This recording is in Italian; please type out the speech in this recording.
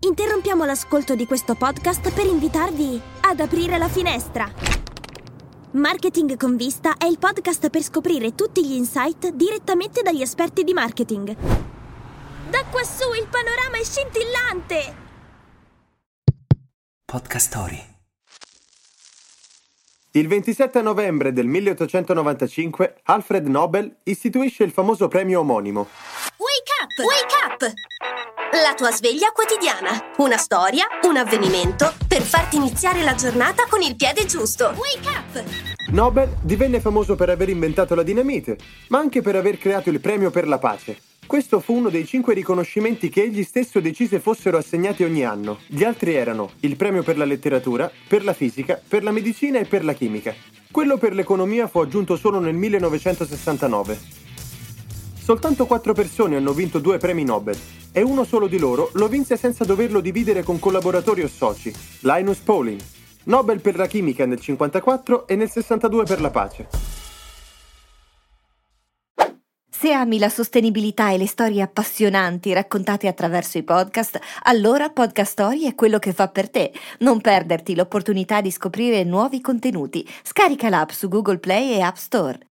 Interrompiamo l'ascolto di questo podcast per invitarvi ad aprire la finestra. Marketing con vista è il podcast per scoprire tutti gli insight direttamente dagli esperti di marketing. Da quassù il panorama è scintillante! Podcast Story. Il 27 novembre del 1895 Alfred Nobel istituisce il famoso premio omonimo. Wake up! Wake up! La tua sveglia quotidiana. Una storia, un avvenimento per farti iniziare la giornata con il piede giusto. Wake up! Nobel divenne famoso per aver inventato la dinamite, ma anche per aver creato il premio per la pace. Questo fu uno dei cinque riconoscimenti che egli stesso decise fossero assegnati ogni anno. Gli altri erano il premio per la letteratura, per la fisica, per la medicina e per la chimica. Quello per l'economia fu aggiunto solo nel 1969. Soltanto quattro persone hanno vinto due premi Nobel e uno solo di loro lo vinse senza doverlo dividere con collaboratori o soci, Linus Pauling. Nobel per la chimica nel 1954 e nel 62 per la pace. Se ami la sostenibilità e le storie appassionanti raccontate attraverso i podcast, allora Podcast Story è quello che fa per te. Non perderti l'opportunità di scoprire nuovi contenuti. Scarica l'app su Google Play e App Store.